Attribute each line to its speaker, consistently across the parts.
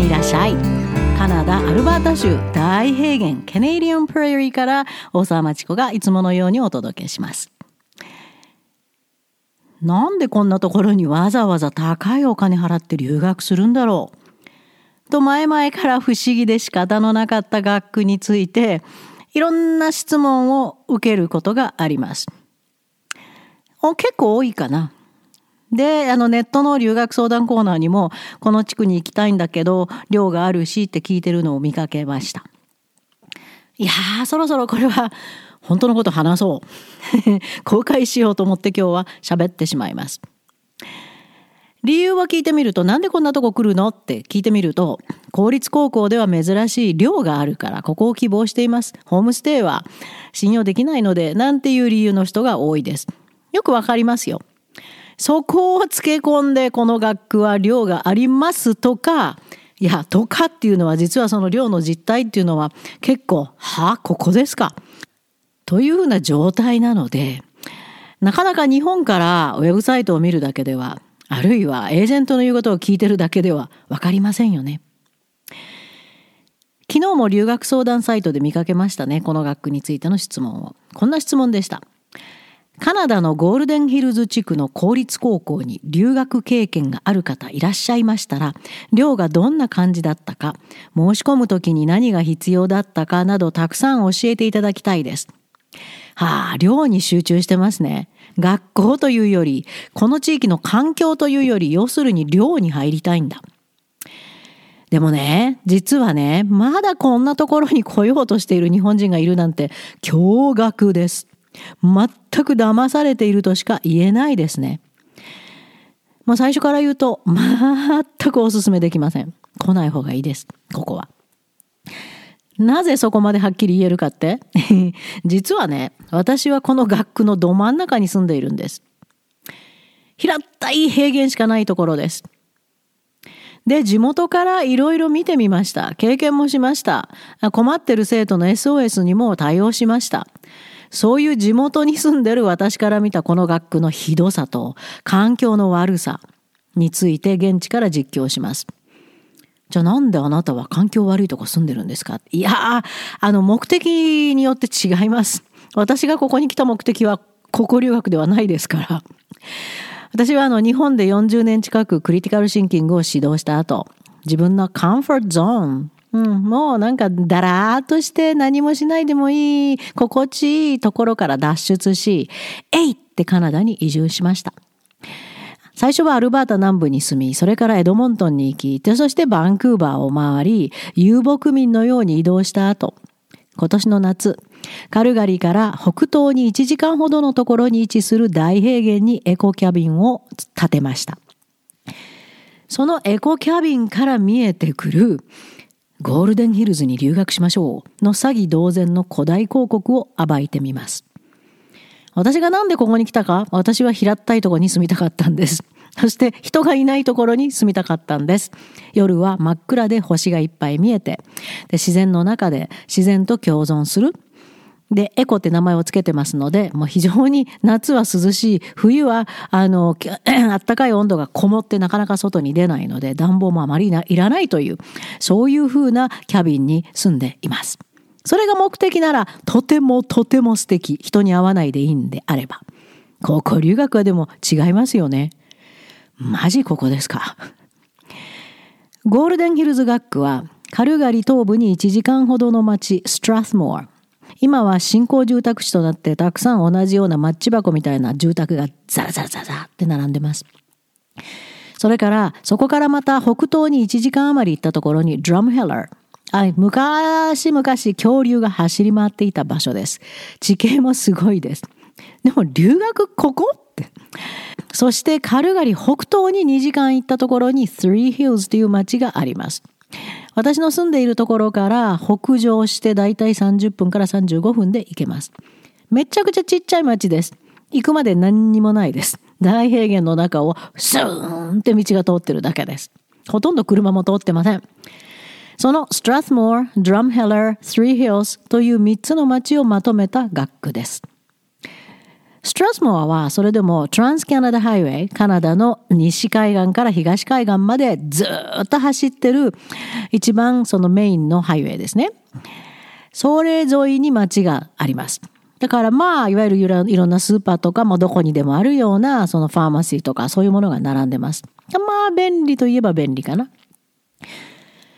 Speaker 1: にいらっしゃいカナダアルバータ州大平原ケネディアンプレーリーから大沢町子がいつものようにお届けしますなんでこんなところにわざわざ高いお金払って留学するんだろうと前々から不思議で仕方のなかった学区についていろんな質問を受けることがあります。結構多いかな。で、あのネットの留学相談コーナーにも、この地区に行きたいんだけど、寮があるしって聞いてるのを見かけました。いやー、そろそろこれは本当のこと話そう。公開しようと思って今日は喋ってしまいます。理由は聞いてみると、なんでこんなとこ来るのって聞いてみると、公立高校では珍しい寮があるから、ここを希望しています。ホームステイは信用できないので、なんていう理由の人が多いです。よくわかりますよ。そこをつけ込んで、この学区は寮がありますとか、いや、とかっていうのは実はその寮の実態っていうのは結構、はあ、ここですか？というふうな状態なので、なかなか日本からウェブサイトを見るだけではあるいはエージェントの言うことを聞いてるだけでは分かりませんよね。昨日も留学相談サイトで見かけましたね。この学区についての質問を。こんな質問でした。カナダのゴールデンヒルズ地区の公立高校に留学経験がある方いらっしゃいましたら、寮がどんな感じだったか、申し込む時に何が必要だったかなどたくさん教えていただきたいです。はあ、寮に集中してますね。学校というより、この地域の環境というより、要するに寮に入りたいんだ。でもね、実はね、まだこんなところに来ようとしている日本人がいるなんて驚愕です。全く騙されているとしか言えないですね。もう最初から言うと、全くお勧めできません。来ない方がいいです。ここは。なぜそこまではっきり言えるかって？実はね、私はこの学区のど真ん中に住んでいるんです。平ったい平原しかないところです。で、地元からいろいろ見てみました。経験もしました。困ってる生徒の SOS にも対応しました。そういう地元に住んでる私から見たこの学区のひどさと環境の悪さについて現地から実況します。じゃあなんであなたは環境悪いとこ住んでるんですか？いやあの目的によって違います。私がここに来た目的は高校留学ではないですから。私はあの日本で40年近くクリティカルシンキングを指導した後、自分のカンフォートゾーン、うん、もうなんかだらーっとして何もしないでもいい、心地いいところから脱出し、えいってカナダに移住しました。最初はアルバータ南部に住み、それからエドモントンに行き、そしてバンクーバーを回り、遊牧民のように移動した後、今年の夏、カルガリーから北東に1時間ほどのところに位置する大平原にエコキャビンを建てました。そのエコキャビンから見えてくるゴールデンヒルズに留学しましょうの詐欺同然の古代広告を暴いてみます。私がなんでここに来たか私は平ったいところに住みたかったんです。そして人がいないところに住みたかったんです。夜は真っ暗で星がいっぱい見えて、で自然の中で自然と共存する。で、エコって名前をつけてますので、もう非常に夏は涼しい、冬は、あの、あったかい温度がこもってなかなか外に出ないので、暖房もあまりいらないという、そういう風なキャビンに住んでいます。それが目的なら、とてもとても素敵。人に会わないでいいんであれば。高校留学はでも違いますよね。マジここですか。ゴールデンヒルズ学区は、カルガリ東部に1時間ほどの町、ストラスモア。今は新興住宅地となってたくさん同じようなマッチ箱みたいな住宅がザラザラザラって並んでます。それから、そこからまた北東に1時間余り行ったところにドラムヘラー。はい、昔々恐竜が走り回っていた場所です。地形もすごいです。でも留学ここって。そしてカルガリ北東に2時間行ったところに Three Hills という町があります。私の住んでいるところから北上してだいたい30分から35分で行けます。めちゃくちゃちっちゃい町です。行くまで何にもないです。大平原の中をスーンって道が通ってるだけです。ほとんど車も通ってません。そのストラスモア、ドラムヘラー、スリーヒルズという3つの町をまとめた学区です。ストラスモアはそれでもトランスキャナダハイウェイ、カナダの西海岸から東海岸までずっと走ってる一番そのメインのハイウェイですね。それ沿いに町があります。だからまあ、いわゆるいろんなスーパーとかもどこにでもあるようなそのファーマシーとかそういうものが並んでます。まあ、便利といえば便利かな。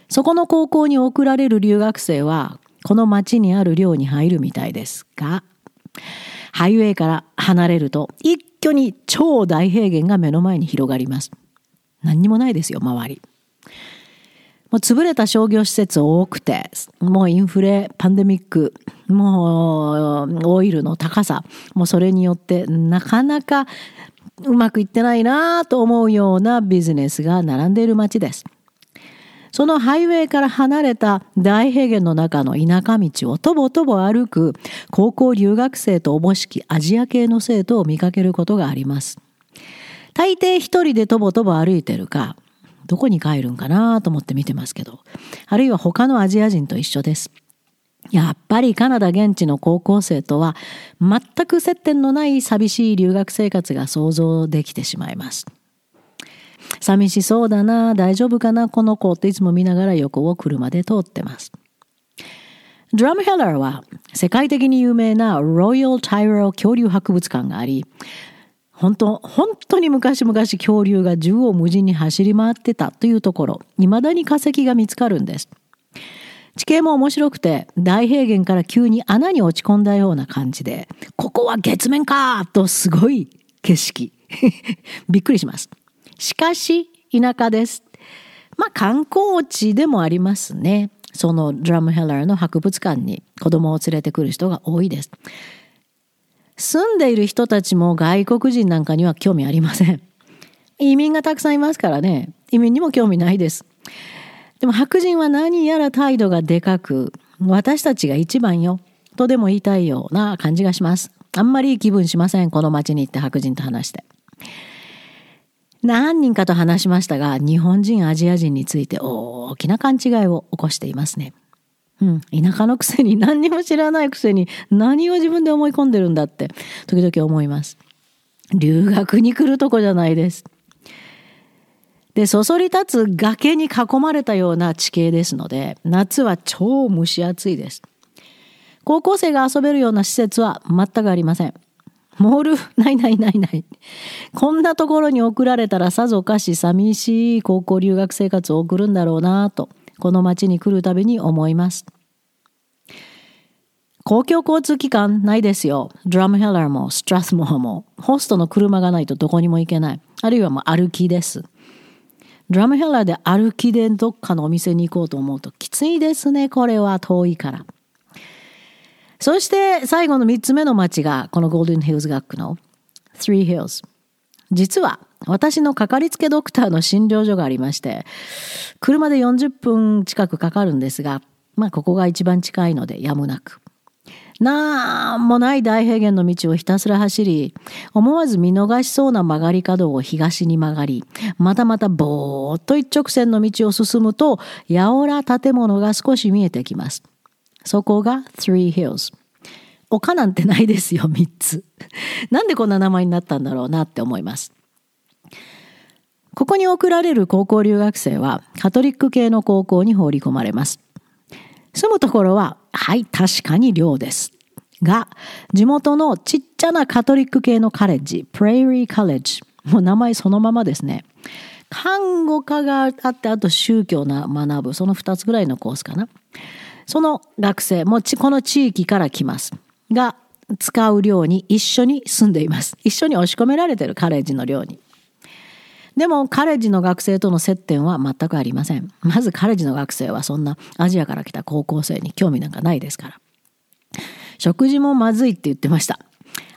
Speaker 1: そこの高校に送られる留学生はこの町にある寮に入るみたいですが、ハイウェイから離れると一挙に超大平原が目の前に広がります。何にもないですよ、周り。もう潰れた商業施設多くて、もうインフレ、パンデミック、もうオイルの高さ、もうそれによってなかなかうまくいってないなと思うようなビジネスが並んでいる街です。そのハイウェイから離れた大平原の中の田舎道をとぼとぼ歩く高校留学生とおぼしきアジア系の生徒を見かけることがあります。大抵一人でとぼとぼ歩いてるか、どこに帰るんかなと思って見てますけど、あるいは他のアジア人と一緒です。やっぱりカナダ現地の高校生とは全く接点のない寂しい留学生活が想像できてしまいます。寂しそうだな、大丈夫かな、この子っていつも見ながら横を車で通ってます。ドラムヘラーは世界的に有名なロイヤル・タイロ恐竜博物館があり、本当、本当に昔々恐竜が縦横無尽に走り回ってたというところ、未だに化石が見つかるんです。地形も面白くて、大平原から急に穴に落ち込んだような感じで、ここは月面かとすごい景色。びっくりします。しかし、田舎です。まあ観光地でもありますね。そのドラムヘラーの博物館に子供を連れてくる人が多いです。住んでいる人たちも外国人なんかには興味ありません。移民がたくさんいますからね、移民にも興味ないです。でも白人は何やら態度がでかく、私たちが一番よ、とでも言いたいような感じがします。あんまりいい気分しません、この街に行って白人と話して。何人かと話しましたが、日本人、アジア人について大きな勘違いを起こしていますね。うん、田舎のくせに何にも知らないくせに何を自分で思い込んでるんだって時々思います。留学に来るとこじゃないです。で、そそり立つ崖に囲まれたような地形ですので、夏は超蒸し暑いです。高校生が遊べるような施設は全くありません。モール？ないないないない。こんなところに送られたらさぞかし寂しい高校留学生活を送るんだろうなと、この町に来るたびに思います。公共交通機関ないですよ。ドラムヘラーもストラスモアも。ホストの車がないとどこにも行けない。あるいはもう歩きです。ドラムヘラーで歩きでどっかのお店に行こうと思うときついですね。これは遠いから。そして最後の3つ目の町がこのゴールデンヒルズ学区の Three Hills。実は私のかかりつけドクターの診療所がありまして車で40分近くかかるんですがまあここが一番近いのでやむなくなんもない大平原の道をひたすら走り思わず見逃しそうな曲がり角を東に曲がりまたまたぼーっと一直線の道を進むとやおら建物が少し見えてきますそこが Three Hills。丘なんてないですよ、3つ。なんでこんな名前になったんだろうなって思います。ここに送られる高校留学生はカトリック系の高校に放り込まれます。住むところは、はい、確かに寮です。が、地元のちっちゃなカトリック系のカレッジ、プレイリーカレッジ。もう名前そのままですね。看護科があって、あと宗教な学ぶ、その2つぐらいのコースかな。その学生もこの地域から来ます。が、使う寮に一緒に住んでいます。一緒に押し込められてるカレッジの寮に。でもカレッジの学生との接点は全くありません。まずカレッジの学生はそんなアジアから来た高校生に興味なんかないですから。食事もまずいって言ってました。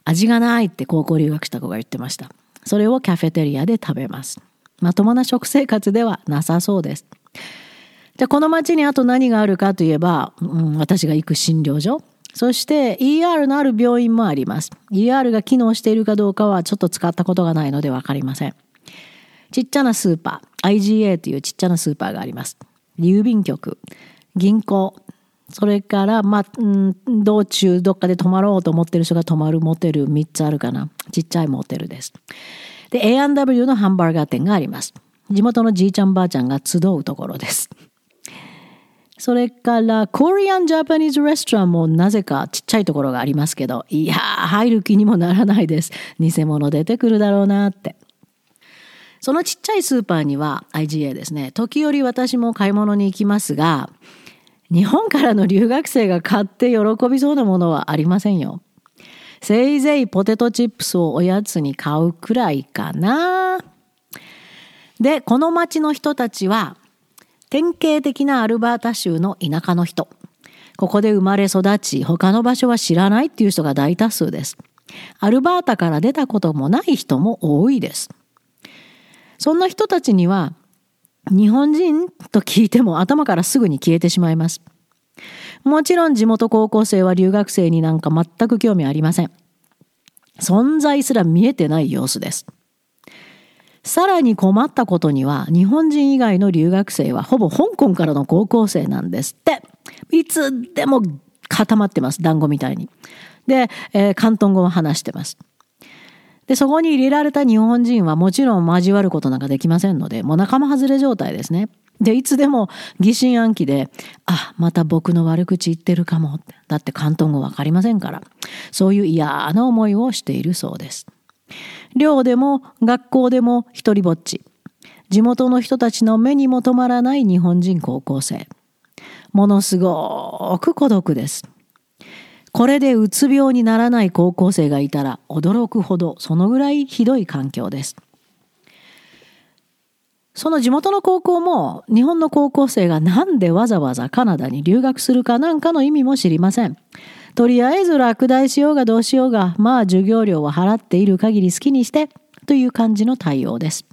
Speaker 1: 味がないって高校留学した子が言ってました。それをカフェテリアで食べます。まともな食生活ではなさそうです。じゃあこの町にあと何があるかといえば、うん、私が行く診療所。そして ER のある病院もあります。ER が機能しているかどうかはちょっと使ったことがないのでわかりません。ちっちゃなスーパー、IGA というちっちゃなスーパーがあります。郵便局、銀行、それから、まあ、道中どっかで泊まろうと思ってる人が泊まるモテル3つあるかな。ちっちゃいモテルです。で、A&W のハンバーガー店があります。地元のじいちゃんばあちゃんが集うところです。それから、コリアン・ジャパニーズ・レストランもなぜかちっちゃいところがありますけど、いやー、入る気にもならないです。偽物出てくるだろうなって。そのちっちゃいスーパーには IGA ですね、時折私も買い物に行きますが、日本からの留学生が買って喜びそうなものはありませんよ。せいぜいポテトチップスをおやつに買うくらいかな。で、この町の人たちは、典型的なアルバータ州の田舎の人。ここで生まれ育ち、他の場所は知らないっていう人が大多数です。アルバータから出たこともない人も多いです。そんな人たちには、日本人と聞いても頭からすぐに消えてしまいます。もちろん地元高校生は留学生になんか全く興味ありません。存在すら見えてない様子です。さらに困ったことには、日本人以外の留学生はほぼ香港からの高校生なんですって。いつでも固まってます。団子みたいに。で、えー、広東語を話してます。で、そこに入れられた日本人はもちろん交わることなんかできませんので、もう仲間外れ状態ですね。で、いつでも疑心暗鬼で、あ、また僕の悪口言ってるかも。だって広東語わかりませんから。そういう嫌な思いをしているそうです。寮でも学校でも一人ぼっち。地元の人たちの目にも留まらない日本人高校生。ものすごく孤独です。これでうつ病にならない高校生がいたら驚くほどそのぐらいひどい環境です。その地元の高校も日本の高校生がなんでわざわざカナダに留学するかなんかの意味も知りません。とりあえず落第しようがどうしようが、まあ授業料は払っている限り好きにして、という感じの対応です。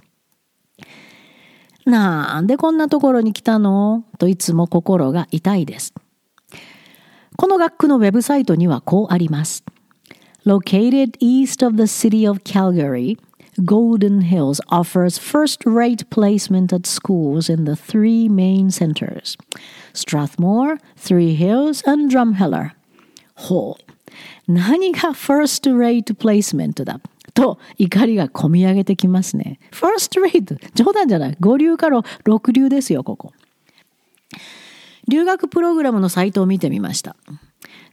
Speaker 1: なんでこんなところに来たのといつも心が痛いです。この学区のウェブサイトにはこうあります。Located east of the city of Calgary, Golden Hills offers first-rate placement at schools in the three main centers Strathmore, Three Hills, and Drumheller. ほう。何が first rate placement だ？と怒りがこみ上げてきますね。first rate 冗談じゃない。五流から六流ですよ、ここ。留学プログラムのサイトを見てみました。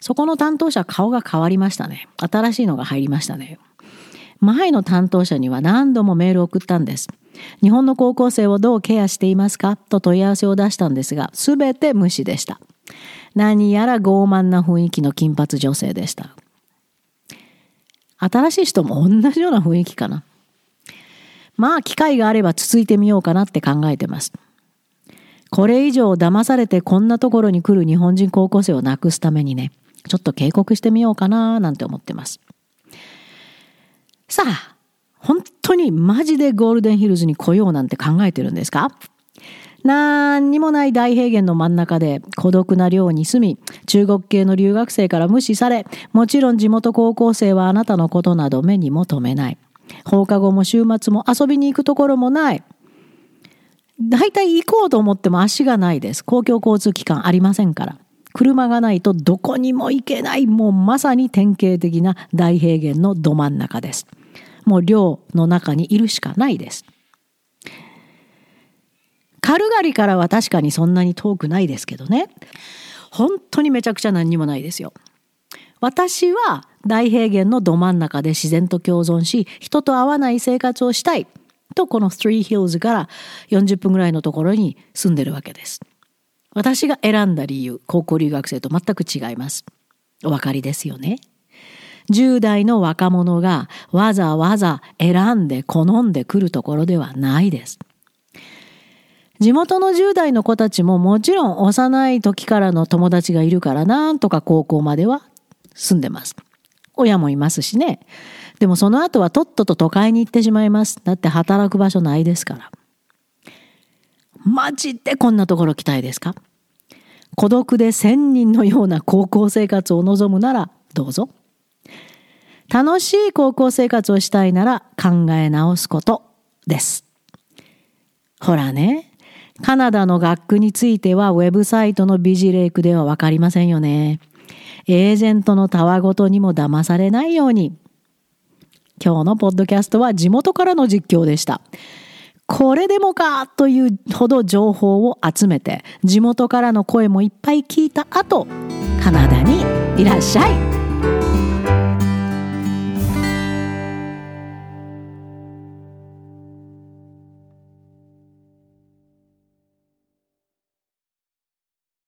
Speaker 1: そこの担当者顔が変わりましたね。新しいのが入りましたね。前の担当者には何度もメールを送ったんです。日本の高校生をどうケアしていますか？と問い合わせを出したんですが、すべて無視でした。何やら傲慢な雰囲気の金髪女性でした。新しい人も同じような雰囲気かな。まあ機会があればつついてみようかなって考えてます。これ以上騙されてこんなところに来る日本人高校生をなくすためにね、ちょっと警告してみようかななんて思ってます。さあ、本当にマジでゴールデンヒルズに来ようなんて考えてるんですか？何にもない大平原の真ん中で孤独な寮に住み、中国系の留学生から無視され、もちろん地元高校生はあなたのことなど目にも留めない。放課後も週末も遊びに行くところもない。大体行こうと思っても足がないです。公共交通機関ありませんから。車がないとどこにも行けない、もうまさに典型的な大平原のど真ん中です。もう寮の中にいるしかないです。カルガリからは確かにそんなに遠くないですけどね。本当にめちゃくちゃ何にもないですよ。私は大平原のど真ん中で自然と共存し、人と会わない生活をしたい。と、この Three Hills から40分ぐらいのところに住んでるわけです。私が選んだ理由、高校留学生と全く違います。お分かりですよね。10代の若者がわざわざ選んで好んでくるところではないです。地元の10代の子たちももちろん幼い時からの友達がいるからなんとか高校までは住んでます。親もいますしね。でもその後はとっとと都会に行ってしまいます。だって働く場所ないですから。マジでこんなところ来たいですか？孤独で千人のような高校生活を望むならどうぞ。楽しい高校生活をしたいなら考え直すことです。ほらね、カナダの学区についてはウェブサイトのビジレイクではわかりませんよね。エージェントのたわごとにも騙されないように。今日のポッドキャストは地元からの実況でした。これでもかというほど情報を集めて地元からの声もいっぱい聞いた後カナダにいらっしゃい